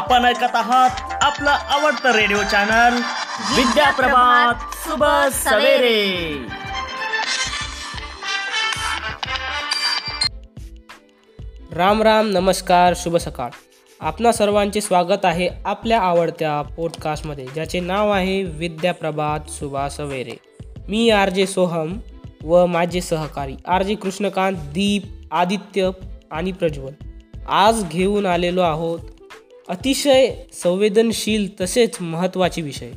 आपण ऐकत आहात आपलं आवडतं रेडिओ चॅनल. विद्याप्रभात सवेरे. राम राम नमस्कार शुभ सकाळ. आपणा सर्वांचे स्वागत आहे आपल्या आवडत्या पॉडकास्टमध्ये ज्याचे नाव आहे विद्याप्रभात सुभा सवेरे. मी आर जे सोहम व माझे सहकारी आर जे कृष्णकांत दीप आदित्य आणि प्रज्वल. आज घेऊन आलेलो आहोत अतिशय संवेदनशील तसेच महत्त्वाचे विषय.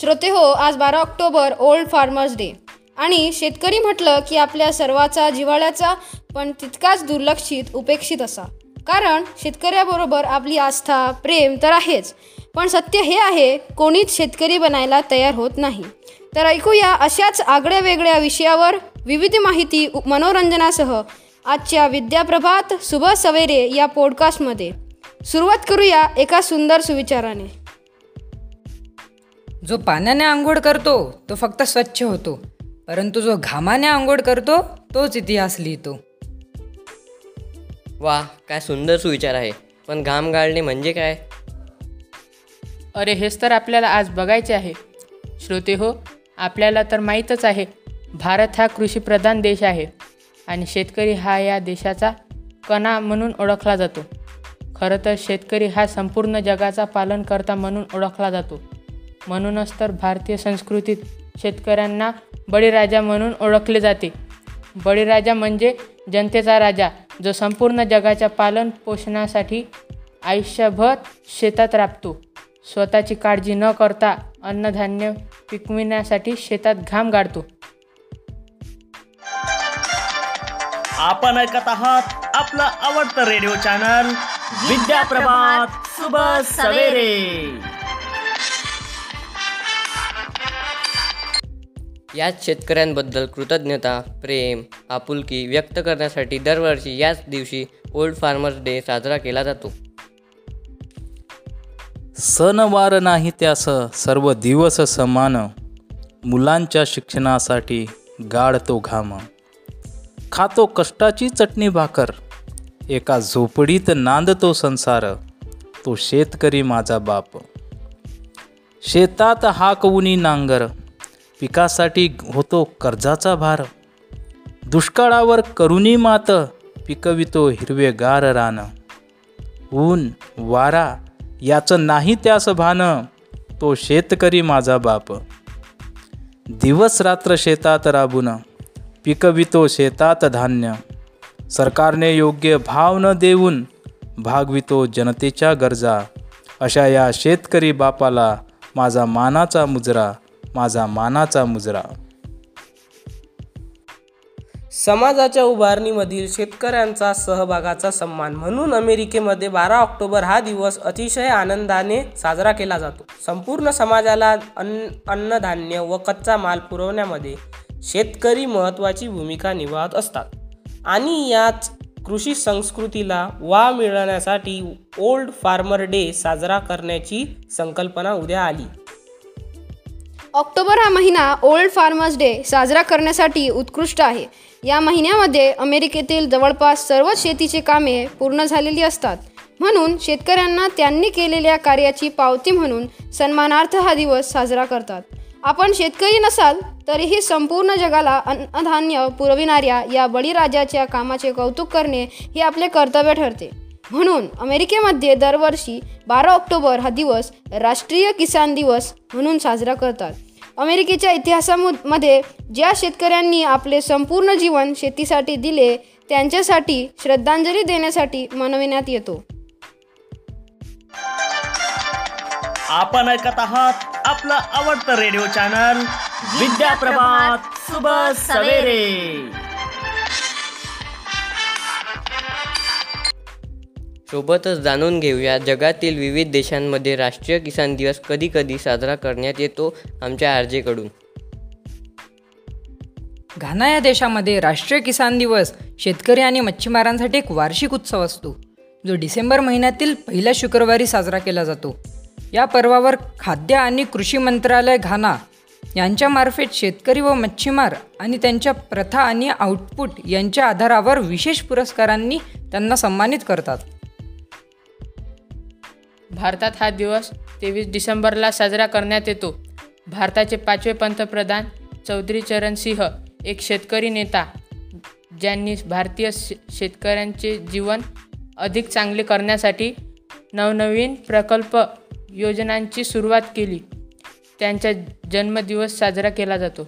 श्रोते हो आज बारा ऑक्टोबर ओल्ड फार्मर्स डे. आणि शेतकरी म्हटलं की आपल्या सर्वाचा जिव्हाळ्याचा पण तितकाच दुर्लक्षित उपेक्षित असा. कारण शेतकऱ्याबरोबर आपली आस्था प्रेम तर आहेच. पण सत्य हे आहे कोणीच शेतकरी बनायला तयार होत नाही. तर ऐकूया अशाच आगळ्या वेगळ्या विषयावर विविध माहिती मनोरंजनासह आजच्या विद्याप्रभात सुबह सवेरे या पॉडकास्टमध्ये सुरुवात करूया एका सुंदर सुविचाराने. जो पाण्याने आंघोळ करतो तो फक्त स्वच्छ होतो. परंतु जो घामाने आंघोळ करतो तोच इतिहास लिहितो. वा काय सुंदर सुविचार आहे. पण घाम गाळणे म्हणजे काय? अरे हेच तर आपल्याला आज बघायचे आहे. श्रोते हो आपल्याला तर माहीतच आहे भारत हा कृषीप्रधान देश आहे. आणि शेतकरी हा या देशाचा कणा म्हणून ओळखला जातो. खरं तर शेतकरी हा संपूर्ण जगाचा पालनकर्ता म्हणून ओळखला जातो. म्हणूनच तर भारतीय संस्कृतीत शेतकऱ्यांना बळीराजा म्हणून ओळखले जाते. बळीराजा म्हणजे जनतेचा राजा जो संपूर्ण जगाच्या पालन पोषणासाठी आयुष्यभर शेतात राबतो. स्वतःची काळजी न करता अन्नधान्य पिकविण्यासाठी शेतात घाम गाडतो. आपण ऐकत आहात आपलं आवडतं रेडिओ चॅनल. विद्या प्रभात शुभ सवेरे. याच शेतकऱ्यांबद्दल कृतज्ञता प्रेम आपुलकी व्यक्त करण्यासाठी दरवर्षी याच दिवशी ओल्ड फार्मर्स डे साजरा केला जातो. सणवार नाही त्यास सर्व दिवस समान. मुलांच्या शिक्षणासाठी गाडतो घाम. खातो कष्टाची चटणी भाकर. एका झोपडीत नांदतो संसार तो शेतकरी माझा बाप. शेतात हाकवुनी नांगर पिकासाठी होतो कर्जाचा भार. दुष्काळावर करुणी मात पिकवितो हिरवेगार रान. ऊन वारा याचं नाही त्यास भान तो शेतकरी माझा बाप. दिवस रात्र शेतात राबून पिकवितो शेतात धान्य. सरकारने योग्य भाव न देऊन भागवितो जनतेच्या गरजा. अशा या शेतकरी बापाला माझा मानाचा मुजरा माझा मानाचा मुजरा. समाजाच्या उभारणीमधील शेतकऱ्यांचा सहभागाचा सन्मान म्हणून अमेरिकेमध्ये बारा ऑक्टोबर हा दिवस अतिशय आनंदाने साजरा केला जातो. संपूर्ण समाजाला अन्न अन्नधान्य व कच्चा माल पुरवण्यामध्ये शेतकरी महत्त्वाची भूमिका निभावत असतात. आणि याच कृषी संस्कृतीला वाव मिळवण्यासाठी ओल्ड फार्मर डे साजरा करण्याची संकल्पना उद्या आली. ऑक्टोबर हा महिना ओल्ड फार्मर्स डे साजरा करण्यासाठी उत्कृष्ट आहे. या महिन्यामध्ये अमेरिकेतील जवळपास सर्वच शेतीची कामे पूर्ण झालेली असतात. म्हणून शेतकऱ्यांना त्यांनी केलेल्या कार्याची पावती म्हणून सन्मानार्थ हा दिवस साजरा करतात. आपण शेतकरी नसाल तरीही संपूर्ण जगाला अन्नधान्य पुरविणाऱ्या या बळीराजाच्या कामाचे कौतुक करणे हे आपले कर्तव्य ठरते. म्हणून अमेरिकेमध्ये दरवर्षी बारा ऑक्टोबर हा दिवस राष्ट्रीय किसान दिवस म्हणून साजरा करतात. अमेरिकेच्या इतिहासामध्ये ज्या शेतकऱ्यांनी आपले संपूर्ण जीवन शेतीसाठी दिले त्यांच्यासाठी श्रद्धांजली देण्यासाठी मनविण्यात येतो. आपण ऐकत आहात आपलं आवडतं रेडिओ चॅनल. विद्याप्रभात सुबह सवेरे. सोबतच जाणून घेऊया जगातील विविध देशांमध्ये राष्ट्रीय किसान दिवस कधी कधी साजरा करण्यात येतो आमच्या आरजेकडून. घाना या देशामध्ये राष्ट्रीय किसान दिवस शेतकरी आणि मच्छीमारांसाठी एक वार्षिक उत्सव असतो जो डिसेंबर महिन्यातील पहिल्या शुक्रवारी साजरा केला जातो. या पर्वावर खाद्य आणि कृषी मंत्रालय घाना यांच्यामार्फत शेतकरी व मच्छीमार आणि त्यांच्या प्रथा आणि आउटपुट यांच्या आधारावर विशेष पुरस्कारांनी त्यांना सन्मानित करतात. भारतात हा दिवस तेवीस डिसेंबरला साजरा करण्यात येतो. भारताचे पाचवे पंतप्रधान चौधरी चरण सिंह एक शेतकरी नेता ज्यांनी भारतीय शे शेतकऱ्यांचे जीवन अधिक चांगले करण्यासाठी नवनवीन प्रकल्प योजनांची सुरुवात केली. त्यांचा जन्मदिवस साजरा केला जातो.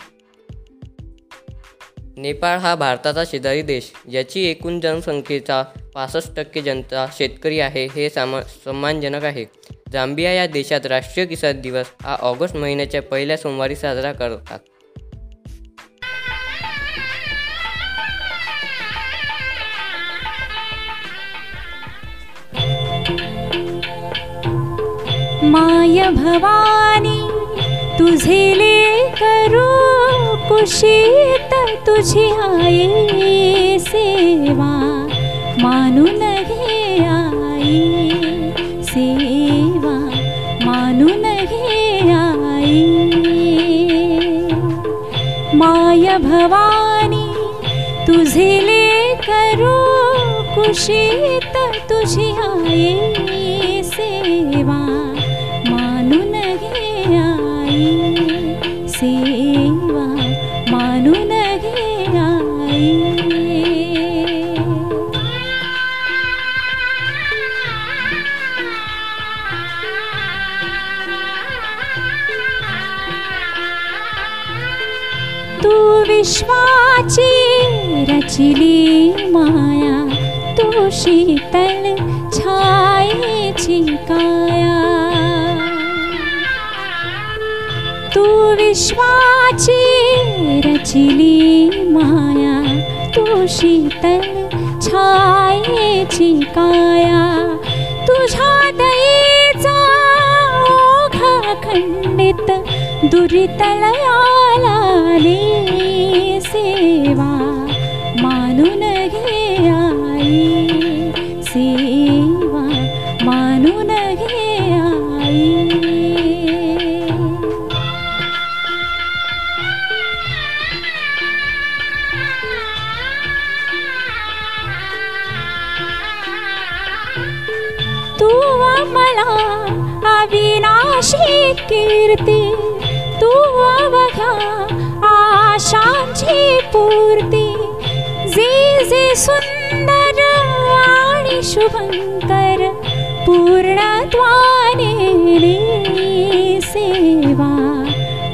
नेपाळ हा भारताचा शेजारी देश ज्याची एकूण जनसंख्येचा पासष्ट टक्के जनता शेतकरी आहे हे सामा सन्मानजनक आहे. जांबिया या देशात राष्ट्रीय किसान दिवस हा ऑगस्ट महिन्याच्या पहिल्या सोमवारी साजरा करतात. माय भवानी तुझे करू कुशीत तुझी आई सेवा मानून घे आई सेवा मानून घे आई माय भवानी तुझे करू कुशीत तुझी आई सेवा विश्वाची रचिली माया तू शीतल छायेची काया तुझ्या दयेचा ओघा खंडित दुरितलयाला सेवा आणि शुभंकर पूर्णत्वाने सेवा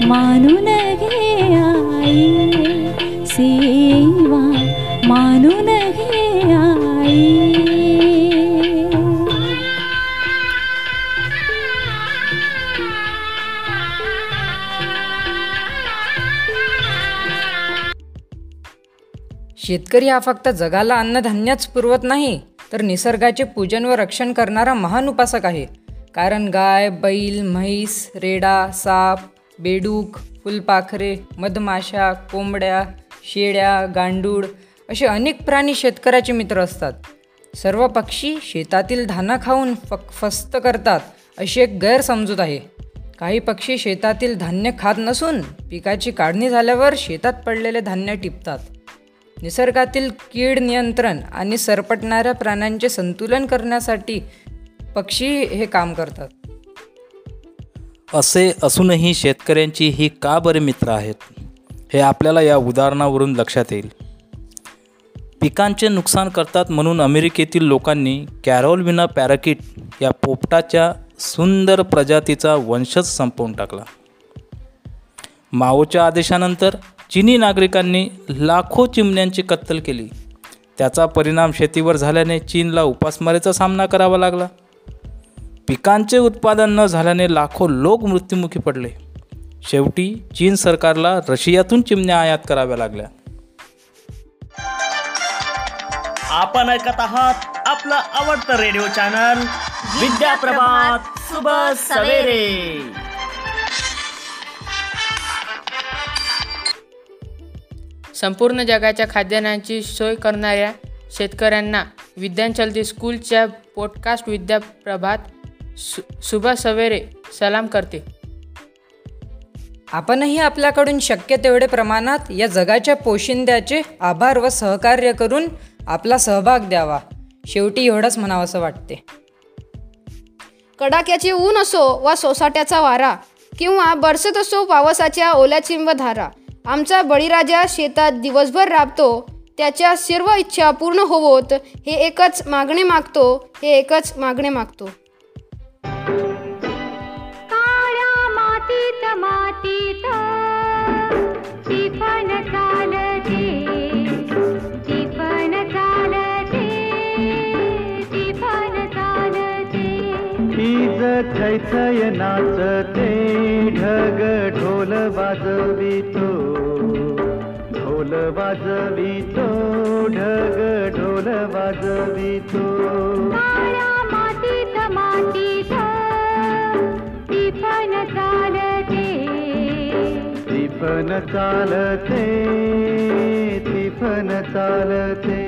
मानून घे आई सेवा मानून घे आई शेतकरी हा फक्त जगाला अन्नधान्यच पुरवत नाही तर निसर्गाचे पूजन व रक्षण करणारा महान उपासक आहे. कारण गाय बैल म्हैस रेडा साप बेडूक फुलपाखरे मधमाशा कोंबड्या शेळ्या गांडूळ असे अनेक प्राणी शेतकऱ्याचे मित्र असतात. सर्व पक्षी शेतातील धान्य खाऊन फक फस्त करतात अशी एक गैरसमजूत आहे. काही पक्षी शेतातील धान्य खात नसून पिकाची काढणी झाल्यावर शेतात पडलेले धान्य टिपतात. निसर्गातील कीड नियंत्रण आणि सरपटणाऱ्या प्राण्यांचे संतुलन करण्यासाठी पक्षी हे काम करतात. असे असूनही शेतकऱ्यांची ही का बरे मित्र आहेत हे आपल्याला या उदाहरणावरून लक्षात येईल. पिकांचे नुकसान करतात म्हणून अमेरिकेतील लोकांनी कॅरोलविना पॅराकिट या पोपटाच्या सुंदर प्रजातीचा वंशज संपवून टाकला. माओच्या आदेशानंतर चिनी नागरिकांनी लाखो चिमण्यांची कत्तल केली. त्याचा परिणाम शेतीवर झाल्याने चीनला उपासमारीचा सामना करावा लागला. पिकांचे उत्पादन न झाल्याने लाखो लोक मृत्युमुखी पडले. शेवटी चीन सरकारला रशियातून चिमण्या आयात कराव्या लागल्या. आपण ऐकत आहात आपलं आवडतं रेडिओ चॅनल. विद्याप्रभात सुबह सवेरे. संपूर्ण जगाच्या खाद्यान्नाची सोय करणाऱ्या शेतकऱ्यांना विद्यांचलती स्कूलच्या पॉडकास्ट विद्याप्रभात सु शुभ सवेरे सलाम करते. आपणही आपल्याकडून शक्य तेवढे प्रमाणात या जगाच्या पोशिंद्याचे आभार व सहकार्य करून आपला सहभाग द्यावा. शेवटी एवढंच म्हणावंसं वाटते. कडाक्याचे ऊन असो वा सोसाट्याचा वारा किंवा बरसत असो पावसाच्या ओल्या चिंब धारा आमचा बळीराजा शेतात दिवसभर राबतो त्याच्या सर्व इच्छा पूर्ण होवोत हे एकच मागणे मागतो हे एकच मागणे मागतो. थैथय नाचते ढग ढोल वाजवितो. ढोल वाजवितो ढग ढोल वाजवितो मातीत मातीत टिपण चालते. तिफन चालते तिफन चालते.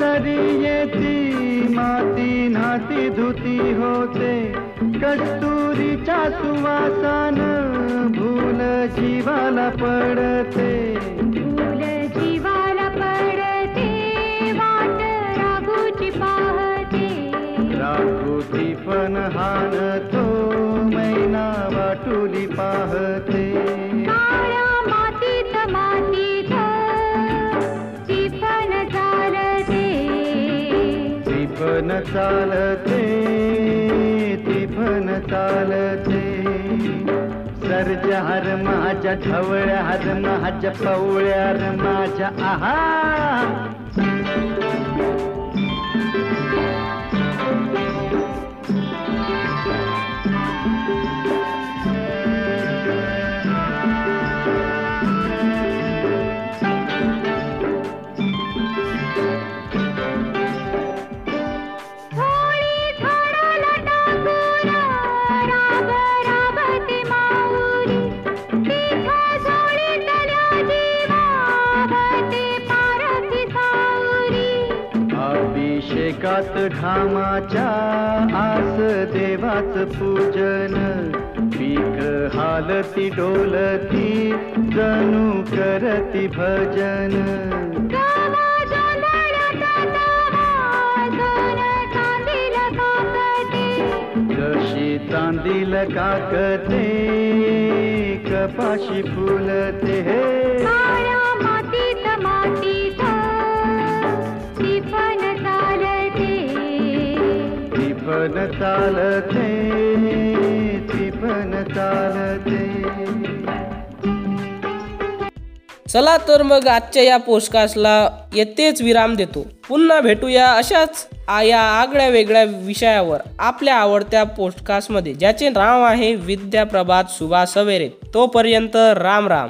सरी येती माती नाती धुती होते. कस्तुरीच्या सुवासान भूल जीवाला पडते. फूल जीवाला पडते वाट राघूची पाहते. राघुती पण हानतो मैना वाटुली पाहते. चालते ती पण चालते. सर्जहार माझ्या ढवळ्यार माझ्या पवळ्यार माझ्या आहा देवाच पूजन पीक हालती डोलती जणू करती भजन. जशी चांदील काकते कपाशी फुलते. हे टिपण चालते टिपण चालते. चला तर मग आजच्या या पोस्टकास्टला येतेच विराम देतो. पुन्हा भेटूया अशाच या आगळ्या वेगळ्या विषयावर आपल्या आवडत्या पोस्टकास्टमध्ये ज्याचे नाव आहे विद्याप्रभात सुभाष सवेरे. तोपर्यंत राम राम.